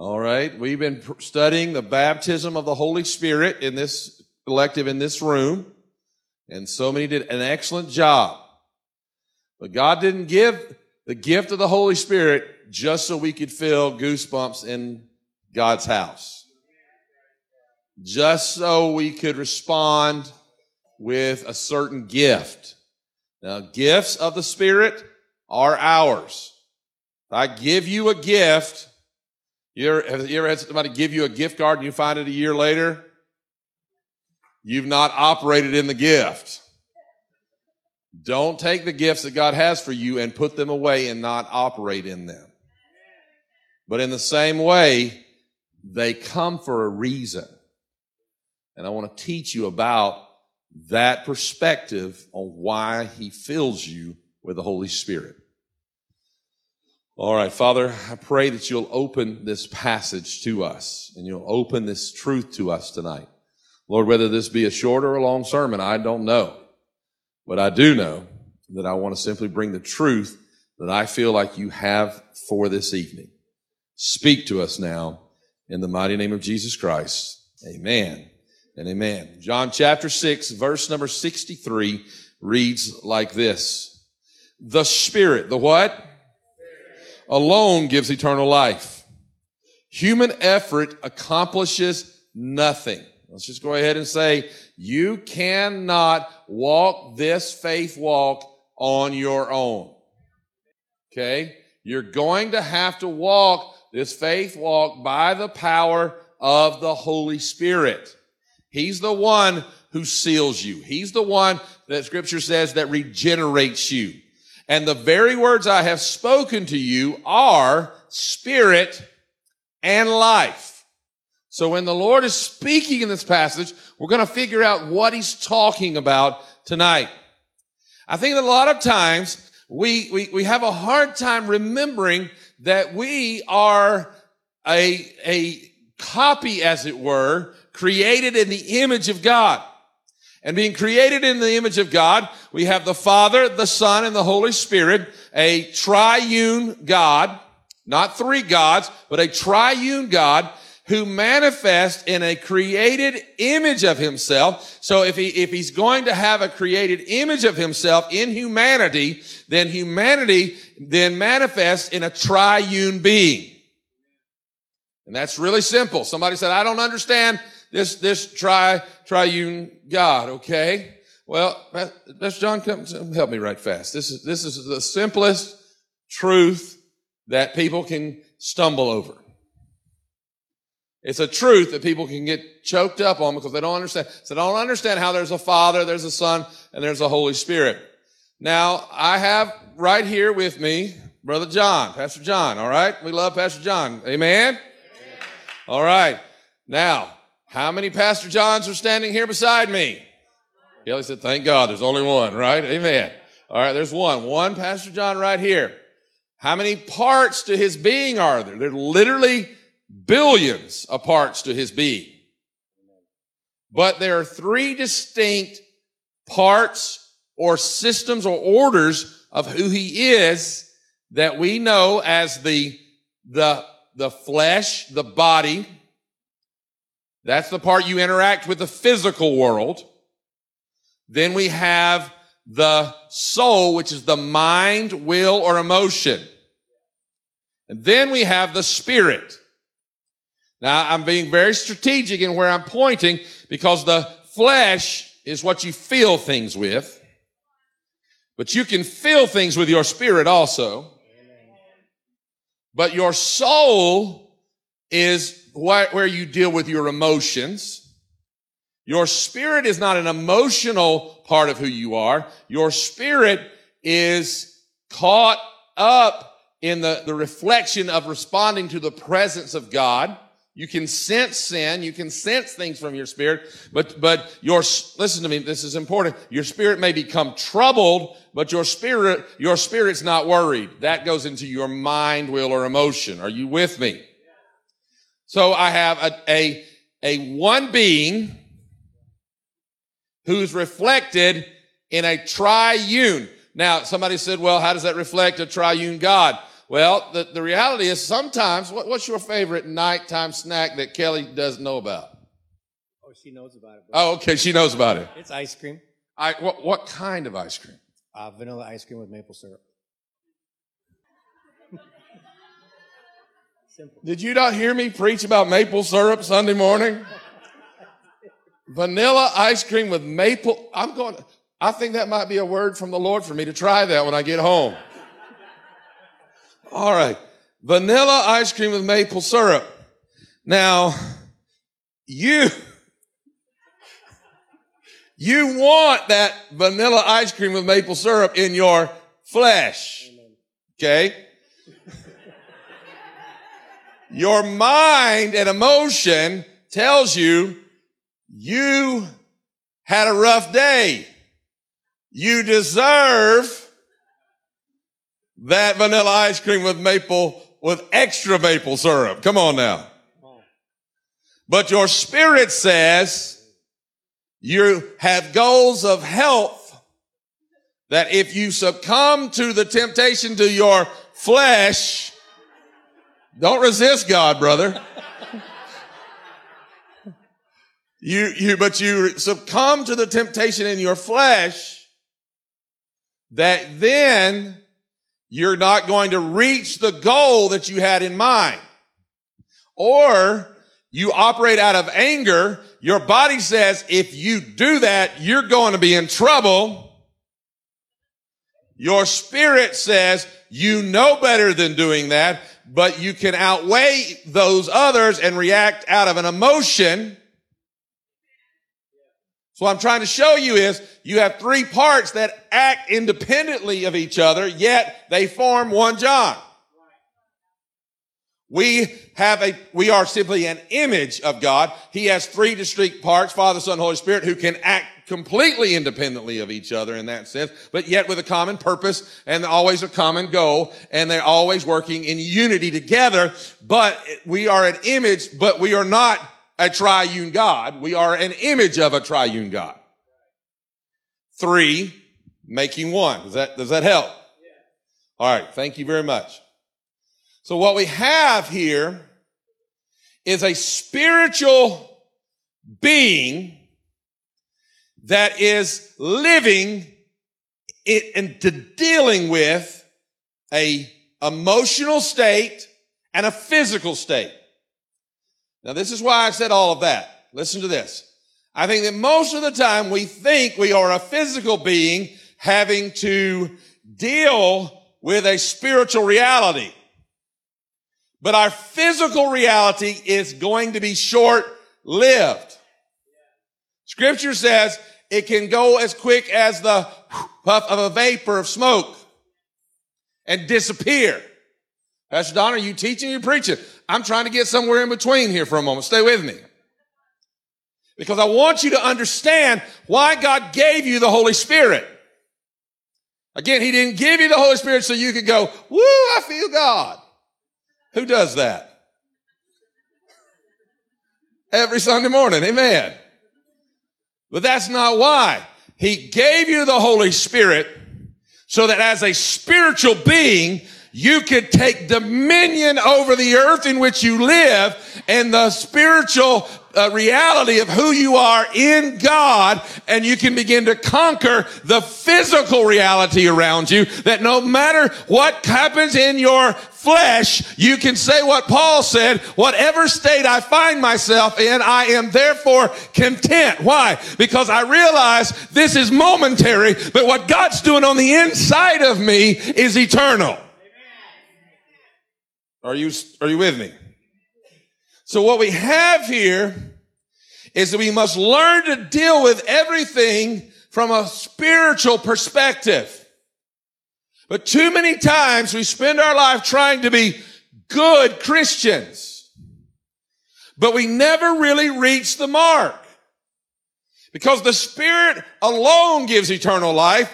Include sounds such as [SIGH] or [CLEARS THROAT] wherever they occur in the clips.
All right. We've been studying the baptism of the Holy Spirit in this elective in this room. And so many did an excellent job. But God didn't give the gift of the Holy Spirit just so we could feel goosebumps in God's house. Just so we could respond with a certain gift. Now, gifts of the Spirit are ours. If I give you a gift, you ever, have you ever had somebody give you a gift card and you find it a year later? You've not operated in the gift. Don't take the gifts that God has for you and put them away and not operate in them. But in the same way, they come for a reason. And I want to teach you about that perspective on why he fills you with the Holy Spirit. All right, Father, I pray that you'll open this passage to us and you'll open this truth to us tonight. Lord, whether this be a short or a long sermon, I don't know. But I do know that I want to simply bring the truth that I feel like you have for this evening. Speak to us now in the mighty name of Jesus Christ. Amen and amen. John chapter 6, verse number 63 reads like this. The Spirit, the what? Alone gives eternal life. Human effort accomplishes nothing. Let's just go ahead and say, you cannot walk this faith walk on your own. Okay? You're going to have to walk this faith walk by the power of the Holy Spirit. He's the one who seals you. He's the one that scripture says that regenerates you. And the very words I have spoken to you are spirit and life. So when the Lord is speaking in this passage, we're going to figure out what he's talking about tonight. I think that a lot of times we, we, we have a hard time remembering that we are a, a copy, as it were, created in the image of God. And being created in the image of God, we have the Father, the Son, and the Holy Spirit, a triune God, not three gods, but a triune God who manifests in a created image of himself. So if he, if he's going to have a created image of himself in humanity, then humanity then manifests in a triune being. And that's really simple. Somebody said, I don't understand this, this tri, triune God, okay? Well, Pastor John, come help me right fast. This is, this is the simplest truth that people can stumble over. It's a truth that people can get choked up on because they don't understand. So they don't understand how there's a Father, there's a Son, and there's a Holy Spirit. Now, I have right here with me Brother John, Pastor John, all right? We love Pastor John. Amen? Amen. All right. Now, how many Pastor Johns are standing here beside me? Kelly said, thank God there's only one, right? Amen. All right, there's one. One Pastor John right here. How many parts to his being are there? There are literally billions of parts to his being. But there are three distinct parts or systems or orders of who he is that we know as the, the, the flesh, the body, that's the part you interact with the physical world. Then we have the soul, which is the mind, will, or emotion. And then we have the spirit. Now, I'm being very strategic in where I'm pointing because the flesh is what you feel things with. But you can feel things with your spirit also. But your soul is where you deal with your emotions. Your spirit is not an emotional part of who you are. Your spirit is caught up in the, the reflection of responding to the presence of God. You can sense sin. You can sense things from your spirit, but, but your, listen to me. This is important. Your spirit may become troubled, but your spirit, your spirit's not worried. That goes into your mind, will, or emotion. Are you with me? So I have a, a, a one being who's reflected in a triune. Now, somebody said, well, how does that reflect a triune God? Well, the, the reality is sometimes, what, what's your favorite nighttime snack that Kelly doesn't know about? Oh, she knows about it. Oh, okay, she knows about it. It's ice cream. I, what, what kind of ice cream? Uh, vanilla ice cream with maple syrup. Simple. Did you not hear me preach about maple syrup Sunday morning? [LAUGHS] vanilla ice cream with maple. I'm going, I think that might be a word from the Lord for me to try that when I get home. All right. Vanilla ice cream with maple syrup. Now, you, you want that vanilla ice cream with maple syrup in your flesh. Okay? Your mind and emotion tells you you had a rough day. You deserve that vanilla ice cream with maple, with extra maple syrup. Come on now. But your spirit says you have goals of health that if you succumb to the temptation to your flesh, don't resist God, brother. you, you, but you succumb to the temptation in your flesh that then you're not going to reach the goal that you had in mind. Or you operate out of anger. Your body says, if you do that, you're going to be in trouble. Your spirit says, you know better than doing that, but you can outweigh those others and react out of an emotion so what I'm trying to show you is you have three parts that act independently of each other, yet they form one John. We have a, we are simply an image of God. He has three distinct parts, Father, Son, Holy Spirit, who can act completely independently of each other in that sense, but yet with a common purpose and always a common goal, and they're always working in unity together, but we are an image, but we are not a triune God. We are an image of a triune God. Three, making one. Does that, does that help? All right. Thank you very much. So what we have here is a spiritual being that is living it and dealing with a emotional state and a physical state. Now, this is why I said all of that. Listen to this. I think that most of the time we think we are a physical being having to deal with a spiritual reality. But our physical reality is going to be short lived. Scripture says it can go as quick as the puff of a vapor of smoke and disappear. Pastor Don, are you teaching or you preaching? I'm trying to get somewhere in between here for a moment. Stay with me. Because I want you to understand why God gave you the Holy Spirit. Again, He didn't give you the Holy Spirit so you could go, woo, I feel God. Who does that? Every Sunday morning. Amen. But that's not why. He gave you the Holy Spirit so that as a spiritual being, you could take dominion over the earth in which you live and the spiritual uh, reality of who you are in God and you can begin to conquer the physical reality around you that no matter what happens in your flesh, you can say what Paul said, whatever state I find myself in, I am therefore content. Why? Because I realize this is momentary, but what God's doing on the inside of me is eternal. Are you, are you with me? So what we have here is that we must learn to deal with everything from a spiritual perspective. But too many times we spend our life trying to be good Christians. but we never really reach the mark. Because the Spirit alone gives eternal life.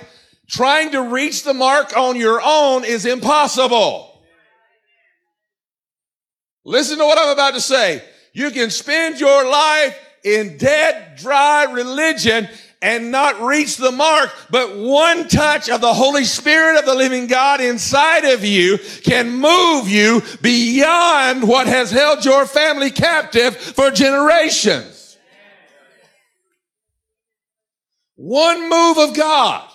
Trying to reach the mark on your own is impossible. Listen to what I'm about to say. You can spend your life in dead, dry religion and not reach the mark, but one touch of the Holy Spirit of the living God inside of you can move you beyond what has held your family captive for generations. One move of God.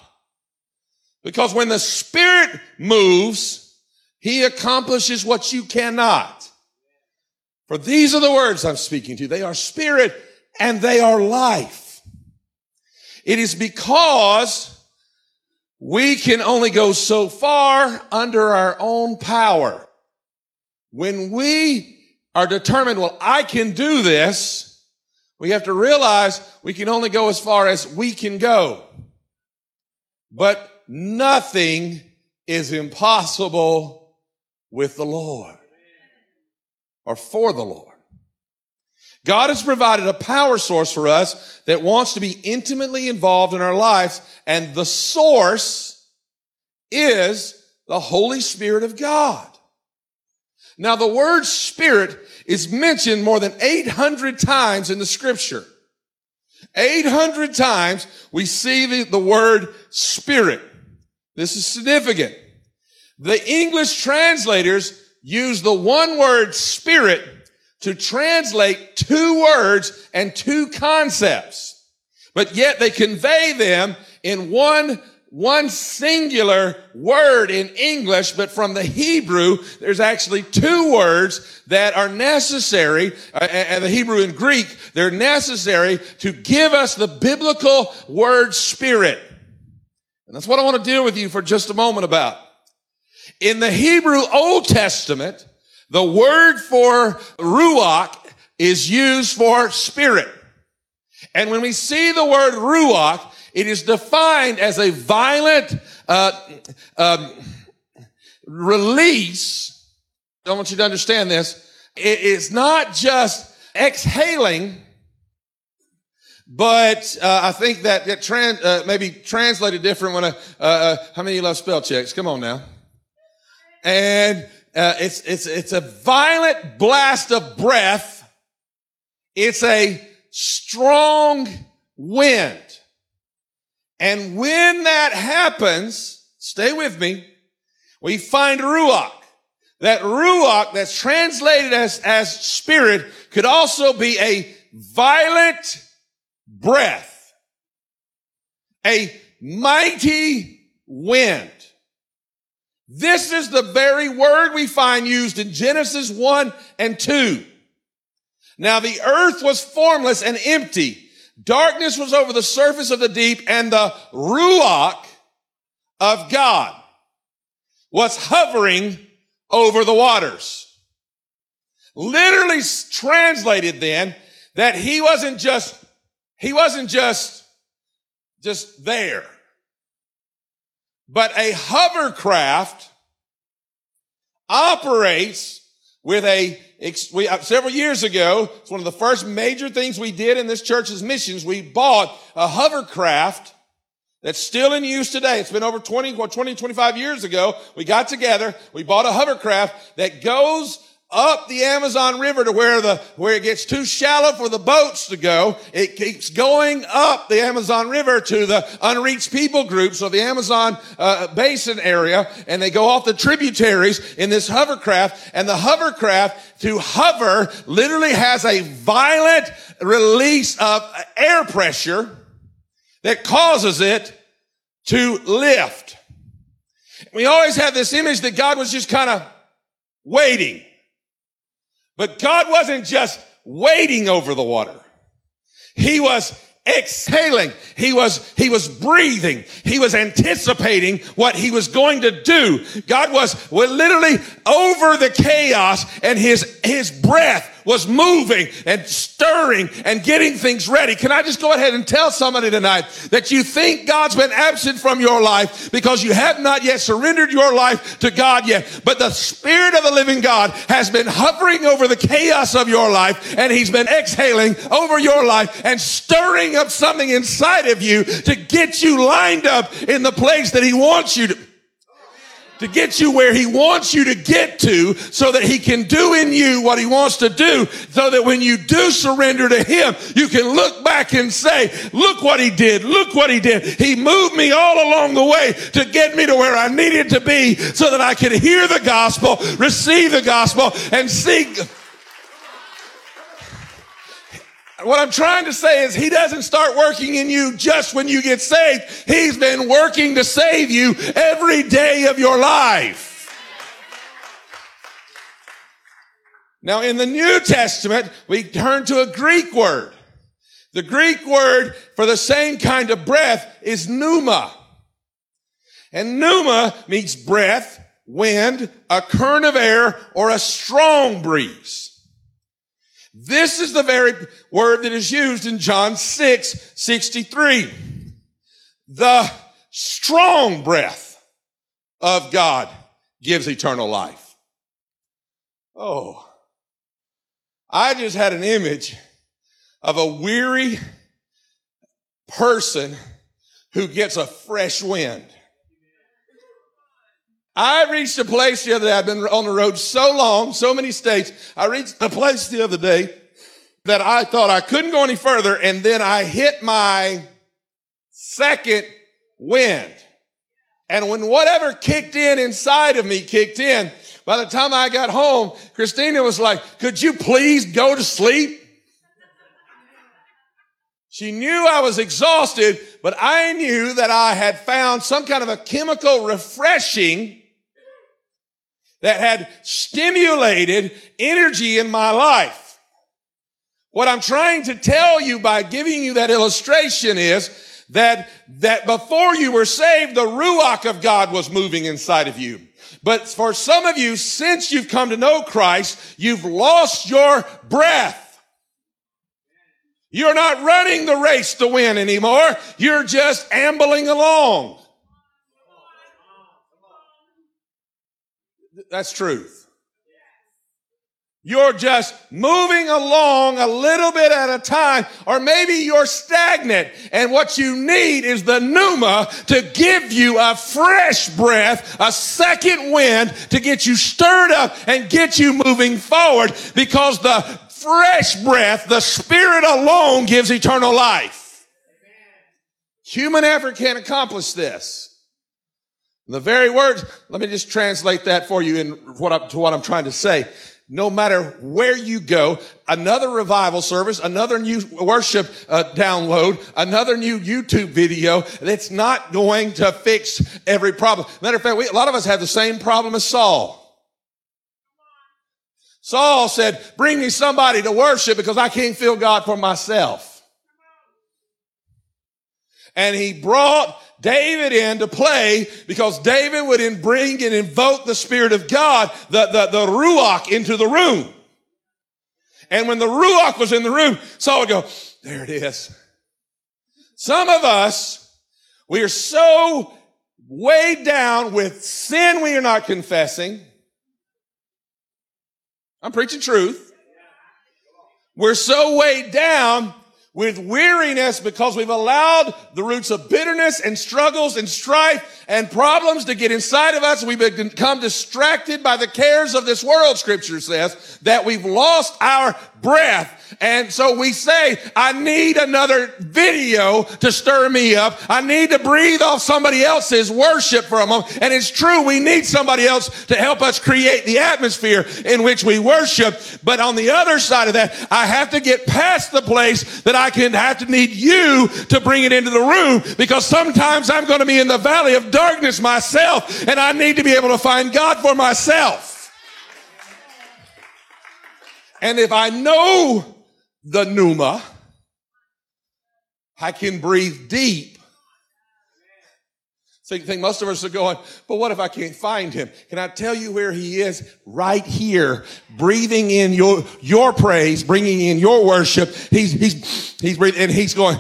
Because when the Spirit moves, He accomplishes what you cannot. For these are the words I'm speaking to. They are spirit and they are life. It is because we can only go so far under our own power. When we are determined, well, I can do this, we have to realize we can only go as far as we can go. But nothing is impossible with the Lord or for the Lord. God has provided a power source for us that wants to be intimately involved in our lives, and the source is the Holy Spirit of God. Now, the word spirit is mentioned more than 800 times in the scripture. 800 times we see the, the word spirit. This is significant. The English translators use the one word spirit to translate two words and two concepts, but yet they convey them in one one singular word in English, but from the Hebrew, there's actually two words that are necessary, uh, and the Hebrew and Greek, they're necessary to give us the biblical word spirit. And that's what I want to deal with you for just a moment about. In the Hebrew Old Testament, the word for ruach is used for spirit. And when we see the word ruach, it is defined as a violent uh, um, release. I want you to understand this. It is not just exhaling, but uh, I think that that trans, uh, maybe translated different when a, uh, uh, how many of you love spell checks? Come on now and uh, it's it's it's a violent blast of breath. It's a strong wind, and when that happens, stay with me. We find ruach. That ruach that's translated as as spirit could also be a violent breath, a mighty wind. This is the very word we find used in Genesis 1 and 2. Now the earth was formless and empty. Darkness was over the surface of the deep and the ruach of God was hovering over the waters. Literally translated then that he wasn't just, he wasn't just, just there. But a hovercraft operates with a, we, uh, several years ago, it's one of the first major things we did in this church's missions. We bought a hovercraft that's still in use today. It's been over 20, 20, 25 years ago. We got together. We bought a hovercraft that goes up the Amazon River to where the, where it gets too shallow for the boats to go. It keeps going up the Amazon River to the unreached people groups of the Amazon uh, basin area and they go off the tributaries in this hovercraft and the hovercraft to hover literally has a violent release of air pressure that causes it to lift. We always have this image that God was just kind of waiting. But God wasn't just waiting over the water. He was exhaling. He was, he was breathing. He was anticipating what he was going to do. God was, was literally over the chaos and his, his breath was moving and stirring and getting things ready. Can I just go ahead and tell somebody tonight that you think God's been absent from your life because you have not yet surrendered your life to God yet. But the Spirit of the living God has been hovering over the chaos of your life and He's been exhaling over your life and stirring up something inside of you to get you lined up in the place that He wants you to to get you where he wants you to get to so that he can do in you what he wants to do so that when you do surrender to him, you can look back and say, look what he did. Look what he did. He moved me all along the way to get me to where I needed to be so that I could hear the gospel, receive the gospel and seek what I'm trying to say is he doesn't start working in you just when you get saved. He's been working to save you every day of your life. Now in the New Testament, we turn to a Greek word. The Greek word for the same kind of breath is pneuma. And pneuma means breath, wind, a current of air, or a strong breeze. This is the very word that is used in John 6, 63. The strong breath of God gives eternal life. Oh, I just had an image of a weary person who gets a fresh wind. I reached a place the other day. I've been on the road so long, so many states. I reached a place the other day that I thought I couldn't go any further. And then I hit my second wind. And when whatever kicked in inside of me kicked in, by the time I got home, Christina was like, could you please go to sleep? She knew I was exhausted, but I knew that I had found some kind of a chemical refreshing that had stimulated energy in my life. What I'm trying to tell you by giving you that illustration is that, that before you were saved, the Ruach of God was moving inside of you. But for some of you, since you've come to know Christ, you've lost your breath. You're not running the race to win anymore. You're just ambling along. That's truth. You're just moving along a little bit at a time, or maybe you're stagnant, and what you need is the pneuma to give you a fresh breath, a second wind to get you stirred up and get you moving forward because the fresh breath, the Spirit alone gives eternal life. Human effort can't accomplish this. The very words, let me just translate that for you in what I, to what I'm trying to say. No matter where you go, another revival service, another new worship uh, download, another new YouTube video, that's not going to fix every problem. Matter of fact, we, a lot of us have the same problem as Saul. Saul said, bring me somebody to worship because I can't feel God for myself. And he brought David in to play because David would in bring and invoke the Spirit of God, the, the, the Ruach into the room. And when the Ruach was in the room, Saul would go, there it is. Some of us, we are so weighed down with sin we are not confessing. I'm preaching truth. We're so weighed down with weariness because we've allowed the roots of bitterness and struggles and strife and problems to get inside of us. We've become distracted by the cares of this world, scripture says, that we've lost our breath. And so we say, I need another video to stir me up. I need to breathe off somebody else's worship for a moment. And it's true, we need somebody else to help us create the atmosphere in which we worship. But on the other side of that, I have to get past the place that I can have to need you to bring it into the room because sometimes I'm going to be in the valley of darkness myself and I need to be able to find God for myself. And if I know the pneuma, I can breathe deep. Think, think most of us are going, but what if I can't find him? Can I tell you where he is? Right here, breathing in your, your praise, bringing in your worship. He's, he's, he's breathing, and he's going,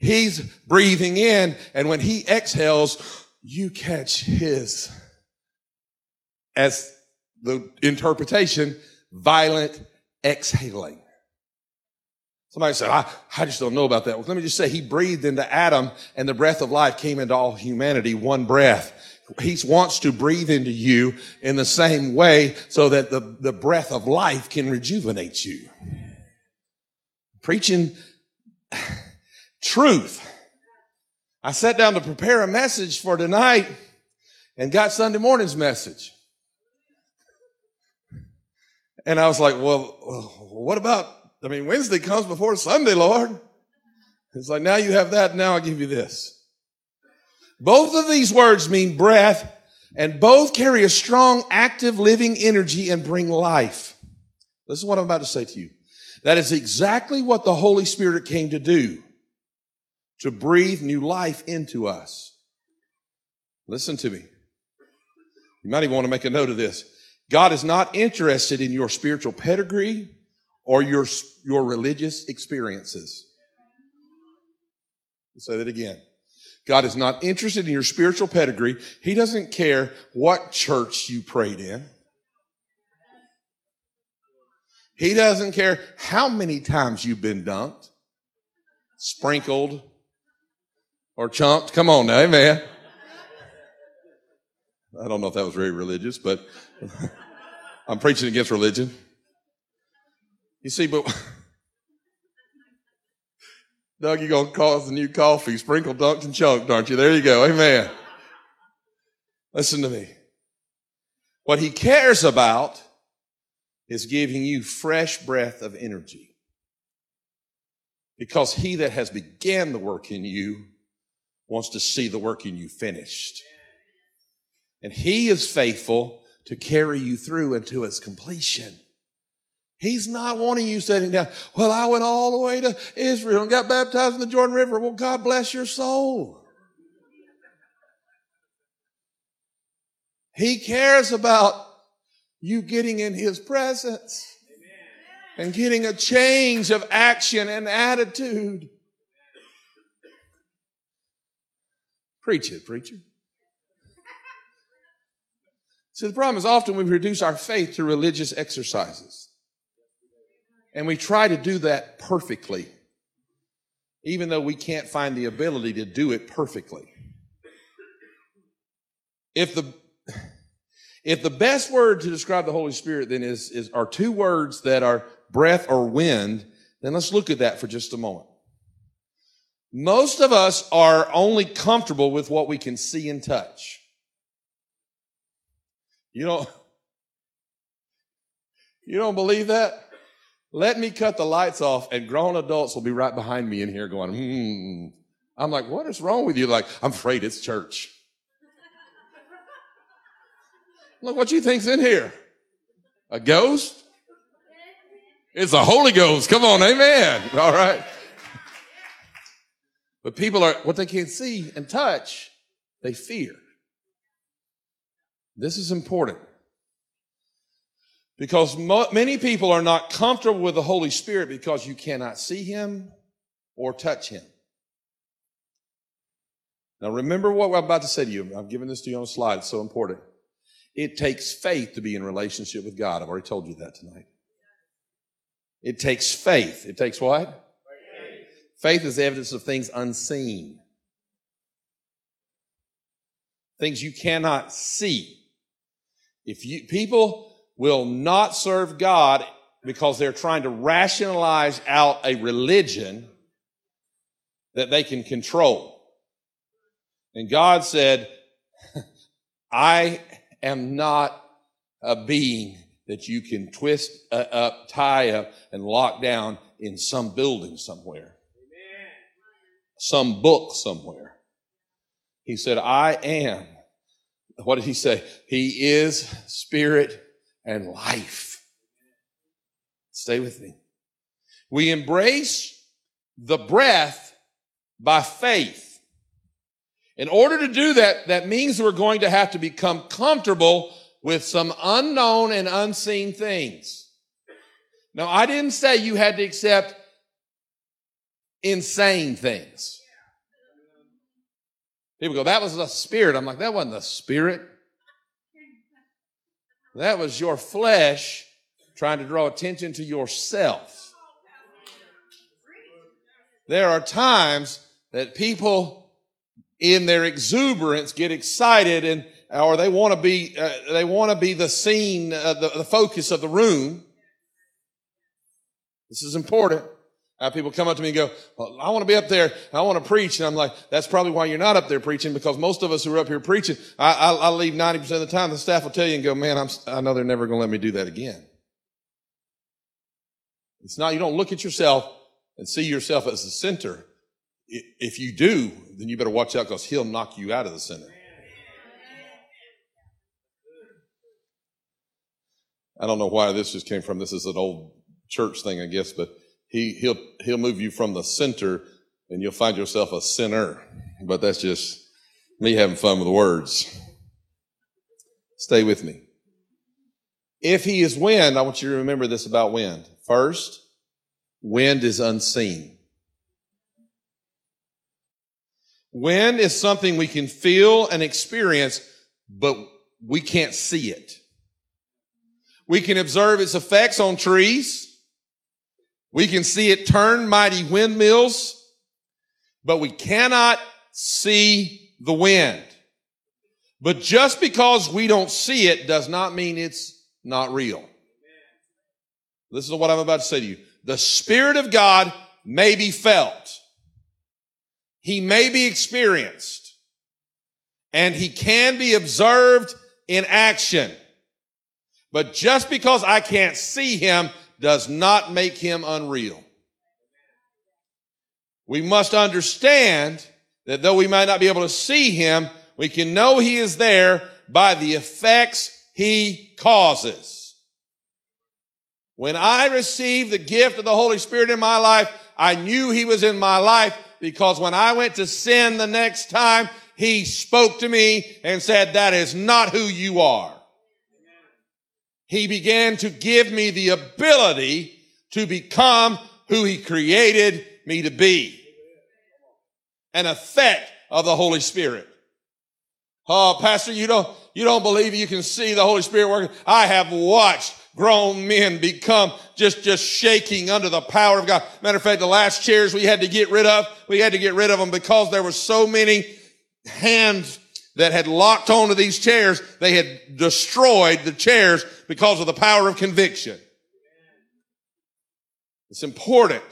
he's breathing in, and when he exhales, you catch his, as the interpretation, violent exhaling. Somebody said, I, I just don't know about that. Well, let me just say, he breathed into Adam and the breath of life came into all humanity, one breath. He wants to breathe into you in the same way so that the, the breath of life can rejuvenate you. Preaching truth. I sat down to prepare a message for tonight and got Sunday morning's message. And I was like, well, what about I mean, Wednesday comes before Sunday, Lord. It's like, now you have that, now I give you this. Both of these words mean breath, and both carry a strong, active, living energy and bring life. This is what I'm about to say to you. That is exactly what the Holy Spirit came to do. To breathe new life into us. Listen to me. You might even want to make a note of this. God is not interested in your spiritual pedigree or your, your religious experiences. I'll say that again. God is not interested in your spiritual pedigree. He doesn't care what church you prayed in. He doesn't care how many times you've been dunked, sprinkled, or chunked. Come on now, amen. I don't know if that was very religious, but [LAUGHS] I'm preaching against religion. You see, but [LAUGHS] Doug, you're going to cause the new coffee, sprinkle, dunked, and chunked, aren't you? There you go. Amen. Listen to me. What he cares about is giving you fresh breath of energy. Because he that has began the work in you wants to see the work in you finished. And he is faithful to carry you through until its completion. He's not wanting you sitting down. Well, I went all the way to Israel and got baptized in the Jordan River. Well, God bless your soul. He cares about you getting in His presence and getting a change of action and attitude. Preach it, preacher. See, the problem is often we reduce our faith to religious exercises. And we try to do that perfectly, even though we can't find the ability to do it perfectly. If the if the best word to describe the Holy Spirit then is, is are two words that are breath or wind, then let's look at that for just a moment. Most of us are only comfortable with what we can see and touch. You don't, [LAUGHS] you don't believe that? Let me cut the lights off and grown adults will be right behind me in here going, hmm. I'm like, what is wrong with you? Like, I'm afraid it's church. Look what you think's in here. A ghost? It's a Holy Ghost. Come on, amen. [LAUGHS] All right. But people are, what they can't see and touch, they fear. This is important. Because mo- many people are not comfortable with the Holy Spirit because you cannot see Him or touch Him. Now remember what I'm about to say to you. I've given this to you on a slide. It's so important. It takes faith to be in relationship with God. I've already told you that tonight. It takes faith. It takes what? Faith, faith is evidence of things unseen. Things you cannot see. If you, people will not serve God because they're trying to rationalize out a religion that they can control. And God said, [LAUGHS] I am not a being that you can twist uh, up, tie up, and lock down in some building somewhere. Amen. Some book somewhere. He said, I am. What did he say? He is spirit and life. Stay with me. We embrace the breath by faith. In order to do that, that means we're going to have to become comfortable with some unknown and unseen things. Now, I didn't say you had to accept insane things. People go, that was the spirit. I'm like, that wasn't the spirit. That was your flesh trying to draw attention to yourself. There are times that people in their exuberance get excited and or they want to be uh, they want to be the scene uh, the, the focus of the room this is important Have people come up to me and go, well, I want to be up there. I want to preach. And I'm like, that's probably why you're not up there preaching because most of us who are up here preaching, I, I, I leave 90% of the time. The staff will tell you and go, man, I'm, I know they're never going to let me do that again. It's not, you don't look at yourself and see yourself as the center. If you do, then you better watch out because he'll knock you out of the center. I don't know why this just came from. This is an old church thing, I guess, but he, he'll, he'll move you from the center and you'll find yourself a sinner. But that's just me having fun with the words. Stay with me. If he is wind, I want you to remember this about wind. First, wind is unseen. Wind is something we can feel and experience, but we can't see it. We can observe its effects on trees. We can see it turn mighty windmills, but we cannot see the wind. But just because we don't see it does not mean it's not real. Listen to what I'm about to say to you. The Spirit of God may be felt. He may be experienced and he can be observed in action. But just because I can't see him does not make him unreal. We must understand that though we might not be able to see him, we can know he is there by the effects he causes. When I received the gift of the Holy Spirit in my life, I knew he was in my life because when I went to sin the next time, he spoke to me and said, that is not who you are he began to give me the ability to become who he created me to be. An effect of the Holy Spirit. Oh, pastor, you don't, you don't believe you can see the Holy Spirit working. I have watched grown men become just, just shaking under the power of God. Matter of fact, the last chairs we had to get rid of, we had to get rid of them because there were so many hands that had locked onto these chairs, they had destroyed the chairs because of the power of conviction. It's important.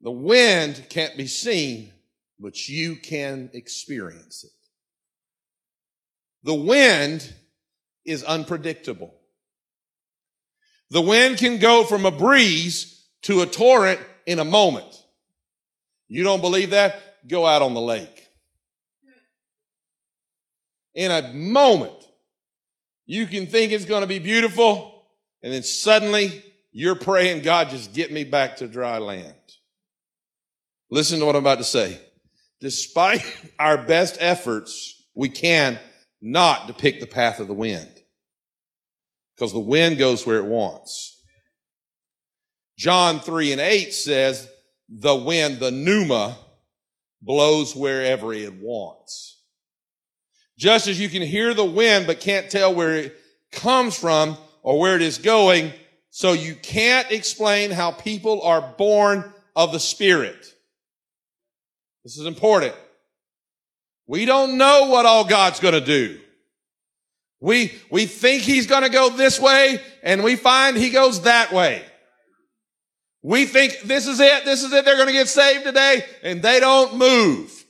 The wind can't be seen, but you can experience it. The wind is unpredictable. The wind can go from a breeze to a torrent in a moment. You don't believe that? Go out on the lake in a moment. You can think it's going to be beautiful, and then suddenly you're praying, God, just get me back to dry land. Listen to what I'm about to say. Despite [LAUGHS] our best efforts, we can not depict the path of the wind because the wind goes where it wants. John 3 and 8 says, the wind, the pneuma, blows wherever it wants. Just as you can hear the wind but can't tell where it comes from or where it is going, so you can't explain how people are born of the Spirit. This is important. We don't know what all God's going to do. We, we think he's going to go this way and we find he goes that way. We think this is it. This is it. They're going to get saved today and they don't move.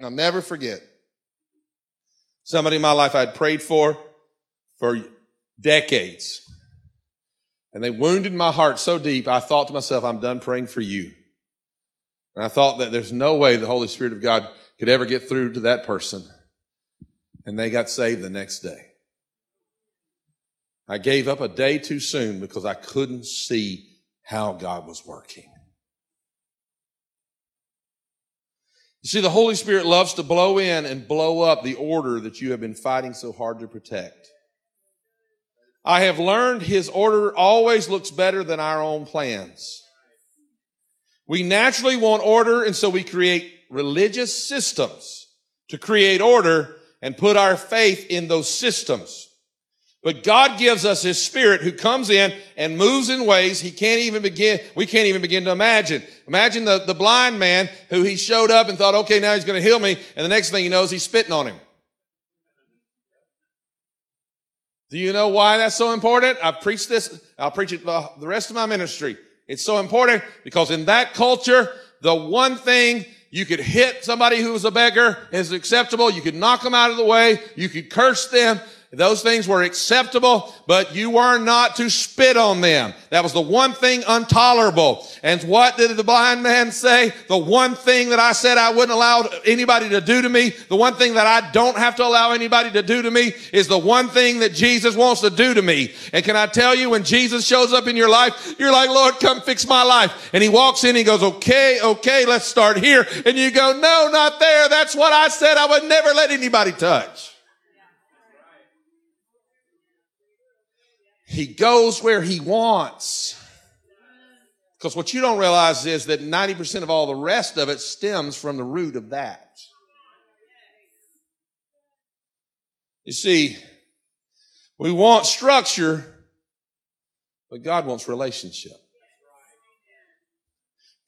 I'll never forget. Somebody in my life I'd prayed for for decades. And they wounded my heart so deep, I thought to myself, I'm done praying for you. And I thought that there's no way the Holy Spirit of God could ever get through to that person. And they got saved the next day. I gave up a day too soon because I couldn't see how God was working. You see, the Holy Spirit loves to blow in and blow up the order that you have been fighting so hard to protect. I have learned his order always looks better than our own plans. We naturally want order, and so we create religious systems to create order and put our faith in those systems. But God gives us His Spirit who comes in and moves in ways He can't even begin, we can't even begin to imagine. Imagine the, the blind man who He showed up and thought, okay, now He's going to heal me. And the next thing he knows, He's spitting on him. Do you know why that's so important? I've preached this, I'll preach it the rest of my ministry. It's so important because in that culture, the one thing you could hit somebody who was a beggar is acceptable. You could knock them out of the way. You could curse them. Those things were acceptable, but you were not to spit on them. That was the one thing intolerable. And what did the blind man say? The one thing that I said I wouldn't allow anybody to do to me, the one thing that I don't have to allow anybody to do to me is the one thing that Jesus wants to do to me. And can I tell you, when Jesus shows up in your life, you're like, Lord, come fix my life. And he walks in, he goes, okay, okay, let's start here. And you go, no, not there. That's what I said I would never let anybody touch. He goes where he wants. Because what you don't realize is that 90% of all the rest of it stems from the root of that. You see, we want structure, but God wants relationship.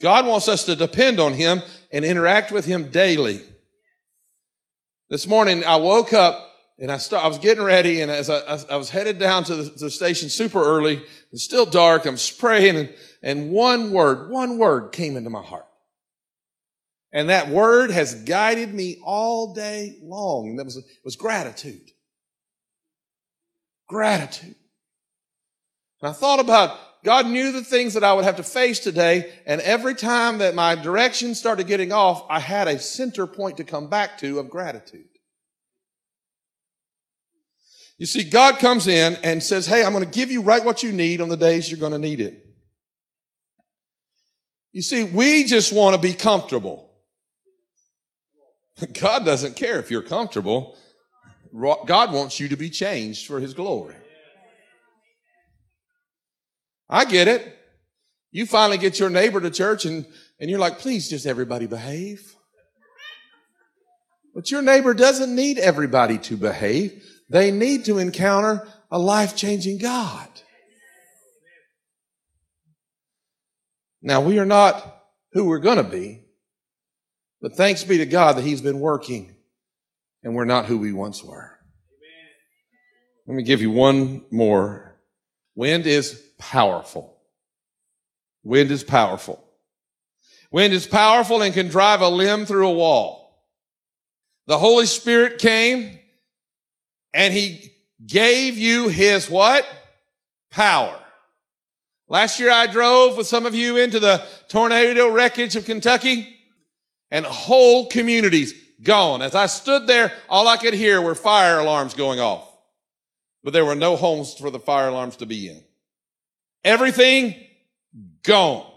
God wants us to depend on Him and interact with Him daily. This morning I woke up and I, start, I was getting ready, and as I, I was headed down to the, to the, station super early, it's still dark, I'm spraying, and, and one word, one word came into my heart. And that word has guided me all day long. And that was, was gratitude. Gratitude. And I thought about God knew the things that I would have to face today, and every time that my direction started getting off, I had a center point to come back to of gratitude. You see, God comes in and says, Hey, I'm going to give you right what you need on the days you're going to need it. You see, we just want to be comfortable. [LAUGHS] God doesn't care if you're comfortable. God wants you to be changed for his glory. I get it. You finally get your neighbor to church and, and you're like, please just everybody behave. But your neighbor doesn't need everybody to behave. They need to encounter a life changing God. Now, we are not who we're going to be, but thanks be to God that He's been working and we're not who we once were. Let me give you one more. Wind is powerful. Wind is powerful. Wind is powerful and can drive a limb through a wall. The Holy Spirit came and he gave you his what? Power. Last year I drove with some of you into the tornado wreckage of Kentucky and whole communities gone. As I stood there, all I could hear were fire alarms going off, but there were no homes for the fire alarms to be in. Everything gone.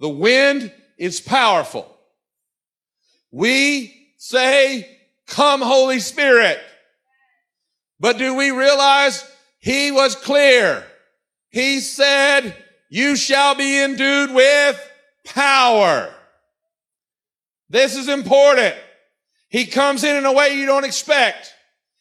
The wind is powerful. We say, come Holy Spirit. But do we realize he was clear? He said, you shall be endued with power. This is important. He comes in in a way you don't expect.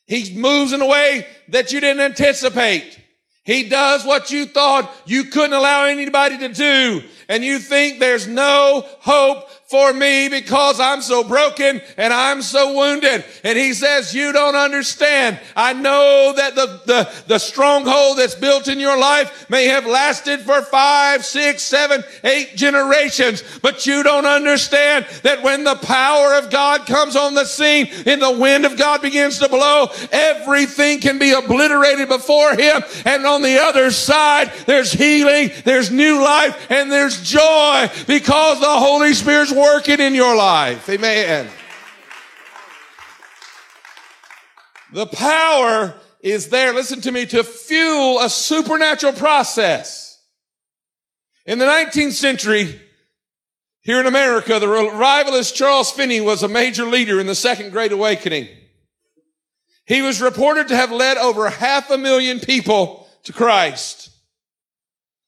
He moves in a way that you didn't anticipate. He does what you thought you couldn't allow anybody to do. And you think there's no hope for me because I'm so broken and I'm so wounded. And he says, you don't understand. I know that the, the, the stronghold that's built in your life may have lasted for five, six, seven, eight generations, but you don't understand that when the power of God comes on the scene and the wind of God begins to blow, everything can be obliterated before him. And on the other side, there's healing, there's new life, and there's joy because the Holy Spirit's working in your life. Amen. The power is there, listen to me, to fuel a supernatural process. In the 19th century, Here in America, the revivalist Charles Finney was a major leader in the Second Great Awakening. He was reported to have led over half a million people to Christ.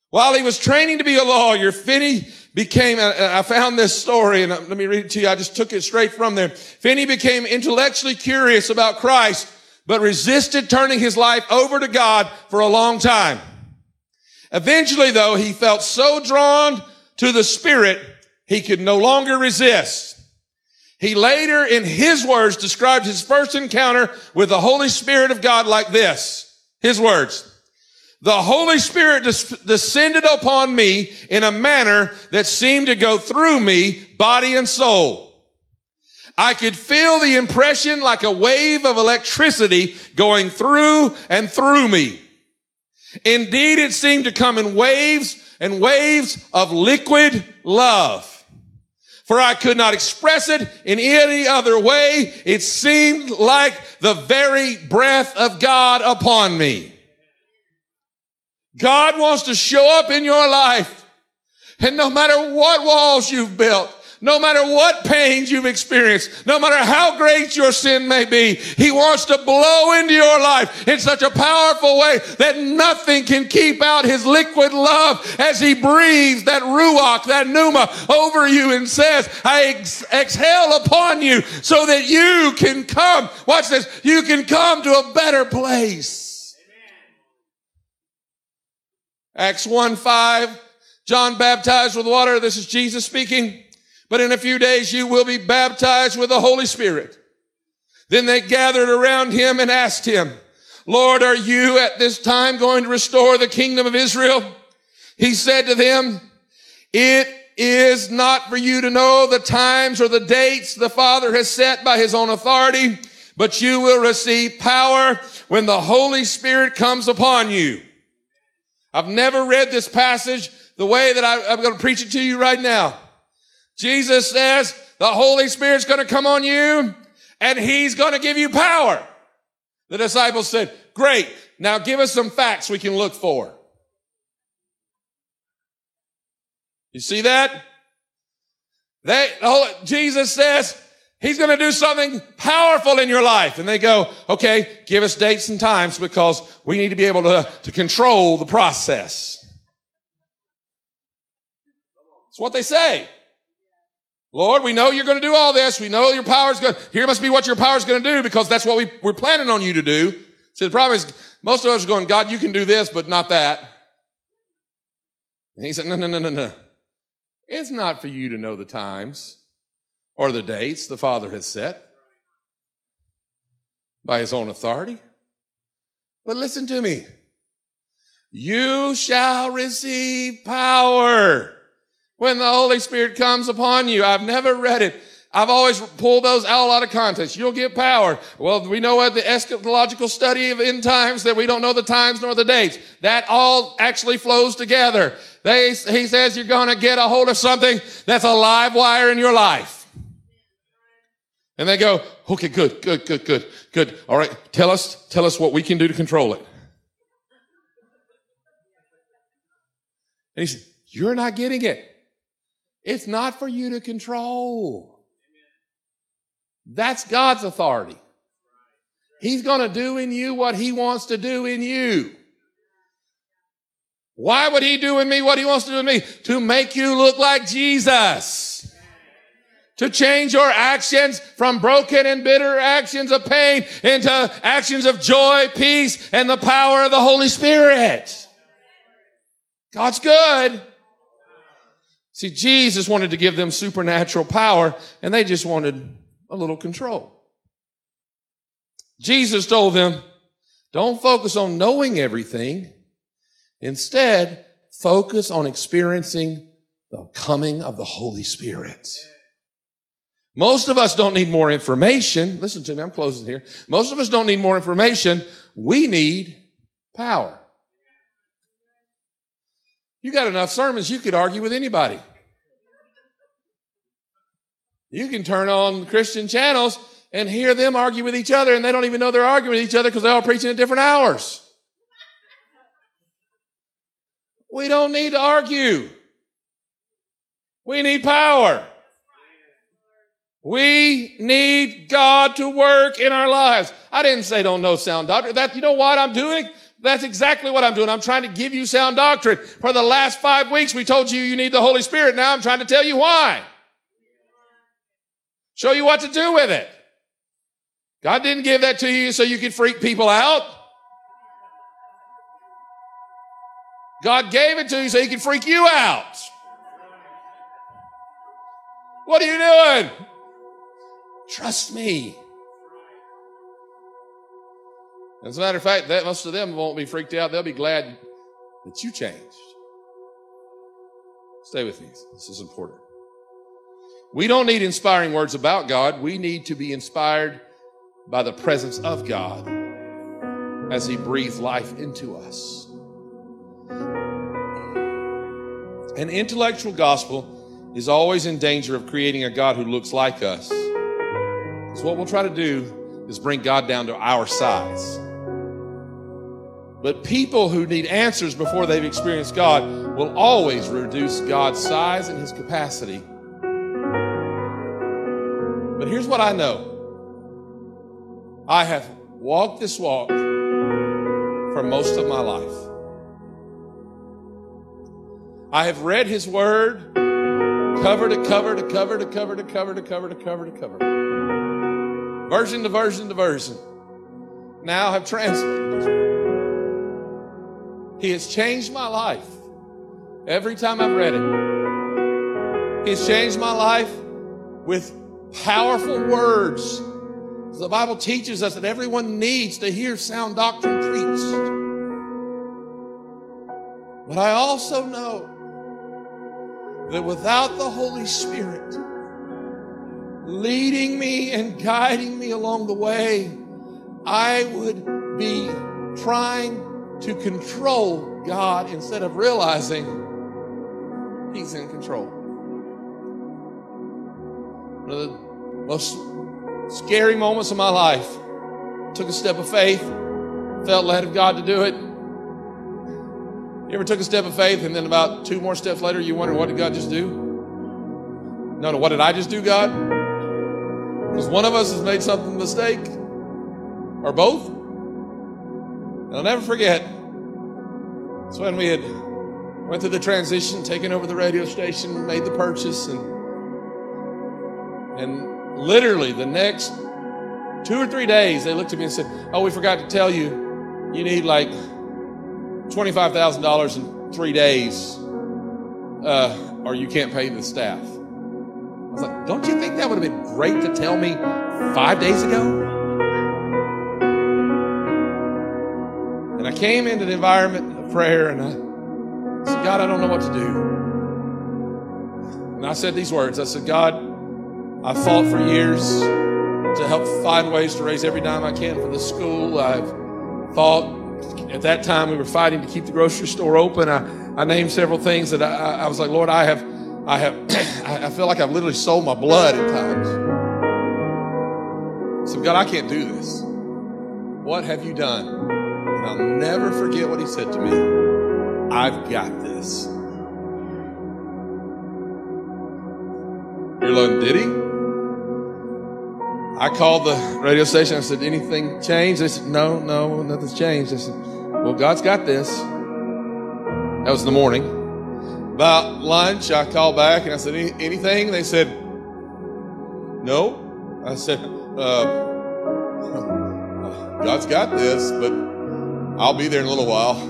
While he was training to be a lawyer, Finney became, I found this story and uh, let me read it to you. I just took it straight from there. Finney became intellectually curious about Christ, but resisted turning his life over to God for a long time. Eventually, though, he felt so drawn to the Spirit, he could no longer resist. He later, in his words, described his first encounter with the Holy Spirit of God like this. His words. The Holy Spirit des- descended upon me in a manner that seemed to go through me, body and soul. I could feel the impression like a wave of electricity going through and through me. Indeed, it seemed to come in waves and waves of liquid love. For I could not express it in any other way. It seemed like the very breath of God upon me. God wants to show up in your life. And no matter what walls you've built, no matter what pains you've experienced, no matter how great your sin may be, He wants to blow into your life in such a powerful way that nothing can keep out His liquid love as He breathes that ruach, that pneuma over you and says, I ex- exhale upon you so that you can come. Watch this. You can come to a better place. Amen. Acts 1 5. John baptized with water. This is Jesus speaking. But in a few days you will be baptized with the Holy Spirit. Then they gathered around him and asked him, Lord, are you at this time going to restore the kingdom of Israel? He said to them, it is not for you to know the times or the dates the Father has set by his own authority, but you will receive power when the Holy Spirit comes upon you. I've never read this passage the way that I, am going to preach it to you right now. Jesus says the Holy Spirit's going to come on you and he's going to give you power. The disciples said, great. Now give us some facts we can look for. You see that? They, Jesus says he's going to do something powerful in your life. And they go, okay, give us dates and times because we need to be able to, to control the process. That's what they say. Lord, we know you're going to do all this. We know your power is going. Here must be what your power is going to do because that's what we, we're planning on you to do. See, the problem is most of us are going, God, you can do this, but not that. And he said, no, no, no, no, no. It's not for you to know the times or the dates the Father has set by his own authority. But listen to me. You shall receive power when the Holy Spirit comes upon you. I've never read it. I've always pulled those out, out of context. You'll get power. Well, we know what the eschatological study of end times that we don't know the times nor the dates. That all actually flows together. They, he says you're going to get a hold of something that's a live wire in your life. And they go, okay, good, good, good, good, good. All right. Tell us, tell us what we can do to control it. And he said, you're not getting it. It's not for you to control. That's God's authority. He's going to do in you what he wants to do in you. Why would he do in me what he wants to do in me? To make you look like Jesus. To change your actions from broken and bitter actions of pain into actions of joy, peace, and the power of the Holy Spirit. God's good. See, Jesus wanted to give them supernatural power and they just wanted a little control. Jesus told them, don't focus on knowing everything. Instead, focus on experiencing the coming of the Holy Spirit. Most of us don't need more information. Listen to me, I'm closing here. Most of us don't need more information. We need power. You got enough sermons, you could argue with anybody. You can turn on Christian channels and hear them argue with each other, and they don't even know they're arguing with each other because they're all preaching at different hours. We don't need to argue. We need power. We need God to work in our lives. I didn't say don't know sound doctrine. That, you know what I'm doing? That's exactly what I'm doing. I'm trying to give you sound doctrine. For the last five weeks, we told you you need the Holy Spirit. Now I'm trying to tell you why. Show you what to do with it. God didn't give that to you so you could freak people out. God gave it to you so he could freak you out. What are you doing? Trust me. As a matter of fact, that most of them won't be freaked out. They'll be glad that you changed. Stay with me. This is important. We don't need inspiring words about God. We need to be inspired by the presence of God as He breathes life into us. An intellectual gospel is always in danger of creating a God who looks like us. Because what we'll try to do is bring God down to our size. But people who need answers before they've experienced God will always reduce God's size and his capacity. But here's what I know I have walked this walk for most of my life. I have read his word cover to cover to cover to cover to cover to cover to cover to cover. Version to version to version. Now have translated. He has changed my life every time I've read it. He's changed my life with powerful words. The Bible teaches us that everyone needs to hear sound doctrine preached. But I also know that without the Holy Spirit leading me and guiding me along the way, I would be trying to control God instead of realizing He's in control. One of the most scary moments of my life. Took a step of faith, felt led of God to do it. You ever took a step of faith and then about two more steps later you wonder, what did God just do? No, no, what did I just do, God? Because one of us has made something mistake, or both. And I'll never forget. It's when we had went through the transition, taken over the radio station, made the purchase, and and literally the next two or three days, they looked at me and said, "Oh, we forgot to tell you, you need like twenty-five thousand dollars in three days, uh, or you can't pay the staff." Like, "Don't you think that would have been great to tell me five days ago?" And I came into the environment of prayer and I said, God, I don't know what to do. And I said these words I said, God, I fought for years to help find ways to raise every dime I can for the school. I've fought, at that time, we were fighting to keep the grocery store open. I, I named several things that I, I was like, Lord, I have, I have, [CLEARS THROAT] I feel like I've literally sold my blood at times. Said, God, I can't do this. What have you done? And I'll never forget what he said to me. I've got this. You're like, did he? I called the radio station. I said, anything changed? They said, no, no, nothing's changed. I said, well, God's got this. That was in the morning. About lunch, I called back and I said, Any, anything? They said, no. I said, uh, [LAUGHS] God's got this, but I'll be there in a little while.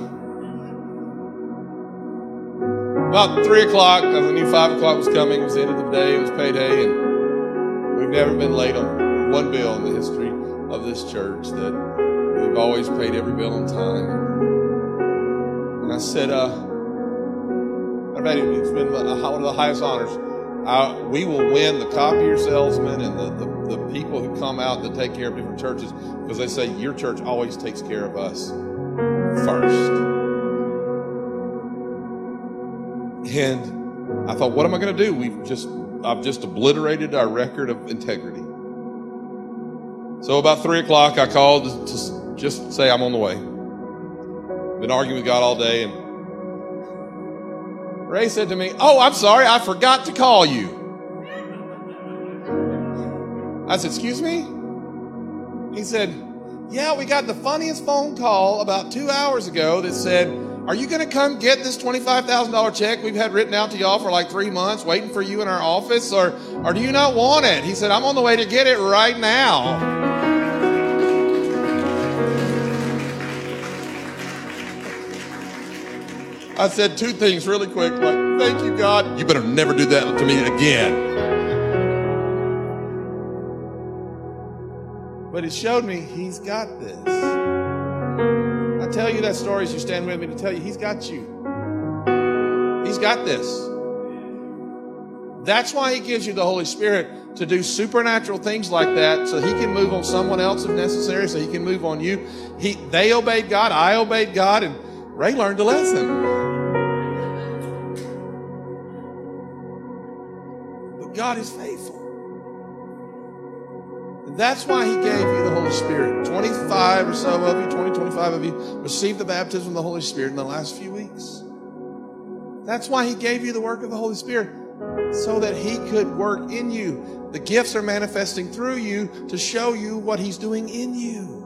About three o'clock, I knew five o'clock was coming. It was the end of the day. It was payday, and we've never been late on one bill in the history of this church. That we've always paid every bill on time. And I said, uh, "I bet it's been one of the highest honors. We will win the copier salesmen and the, the, the people who come out that take care of different churches because they say your church always takes care of us first. And I thought, what am I going to do? We've just, I've just obliterated our record of integrity. So about three o'clock, I called to, to just say I'm on the way. Been arguing with God all day, and Ray said to me, Oh, I'm sorry, I forgot to call you. I said, Excuse me? He said, Yeah, we got the funniest phone call about two hours ago that said, Are you going to come get this $25,000 check we've had written out to y'all for like three months, waiting for you in our office? Or, or do you not want it? He said, I'm on the way to get it right now. I said two things really quick, like, thank you, God. You better never do that to me again. But it showed me he's got this. I tell you that story as you stand with me to tell you he's got you. He's got this. That's why he gives you the Holy Spirit to do supernatural things like that so he can move on someone else if necessary, so he can move on you. He, they obeyed God, I obeyed God, and Ray learned a lesson. But God is faithful. And that's why he gave you the Holy Spirit. 25 or so of you, 20, 25 of you received the baptism of the Holy Spirit in the last few weeks. That's why he gave you the work of the Holy Spirit so that he could work in you. The gifts are manifesting through you to show you what he's doing in you.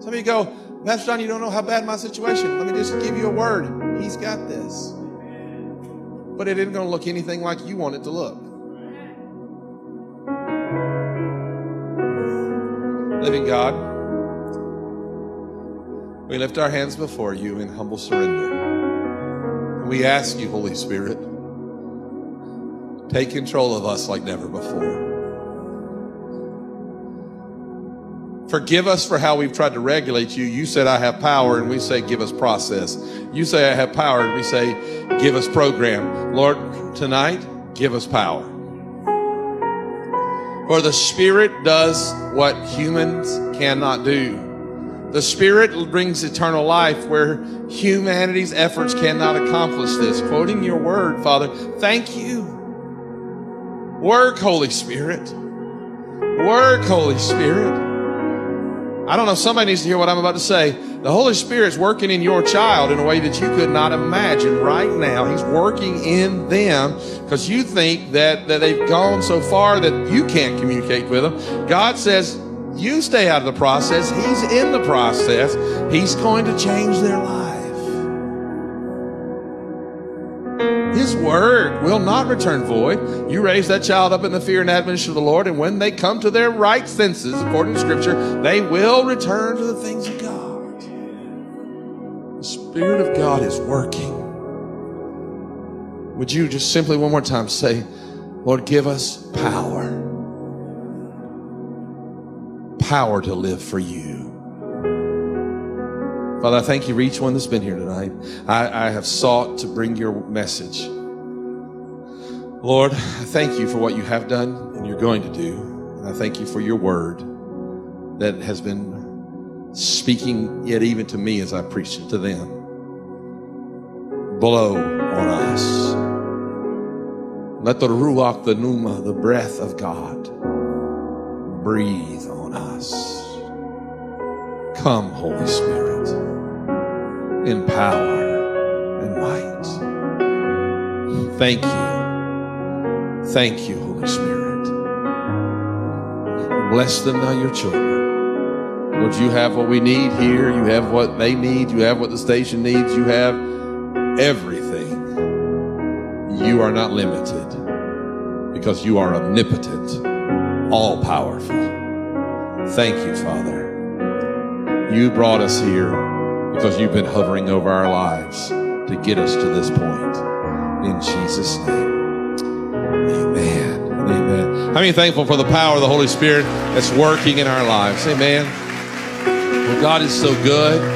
Some of you go, Pastor John, you don't know how bad my situation. Let me just give you a word. He's got this. But it isn't going to look anything like you want it to look. Living God, we lift our hands before you in humble surrender. And we ask you, Holy Spirit, take control of us like never before. Forgive us for how we've tried to regulate you. You said, I have power, and we say, give us process. You say, I have power, and we say, give us program. Lord, tonight, give us power. For the Spirit does what humans cannot do. The Spirit brings eternal life where humanity's efforts cannot accomplish this. Quoting your word, Father, thank you. Work, Holy Spirit. Work, Holy Spirit. I don't know, somebody needs to hear what I'm about to say. The Holy Spirit's working in your child in a way that you could not imagine right now. He's working in them because you think that, that they've gone so far that you can't communicate with them. God says, you stay out of the process. He's in the process. He's going to change their life. Word will not return void. You raise that child up in the fear and admonition of the Lord, and when they come to their right senses, according to Scripture, they will return to the things of God. The Spirit of God is working. Would you just simply one more time say, Lord, give us power. Power to live for you. Father, I thank you for each one that's been here tonight. I, I have sought to bring your message. Lord, I thank you for what you have done and you're going to do. And I thank you for your word that has been speaking yet even to me as I preach it to them. Blow on us. Let the Ruach, the Pneuma, the breath of God breathe on us. Come, Holy Spirit, in power and might. Thank you. Thank you, Holy Spirit. Bless them now, your children. Lord, you have what we need here. You have what they need. You have what the station needs. You have everything. You are not limited because you are omnipotent, all powerful. Thank you, Father. You brought us here because you've been hovering over our lives to get us to this point. In Jesus' name. How many thankful for the power of the Holy Spirit that's working in our lives? Amen. God is so good.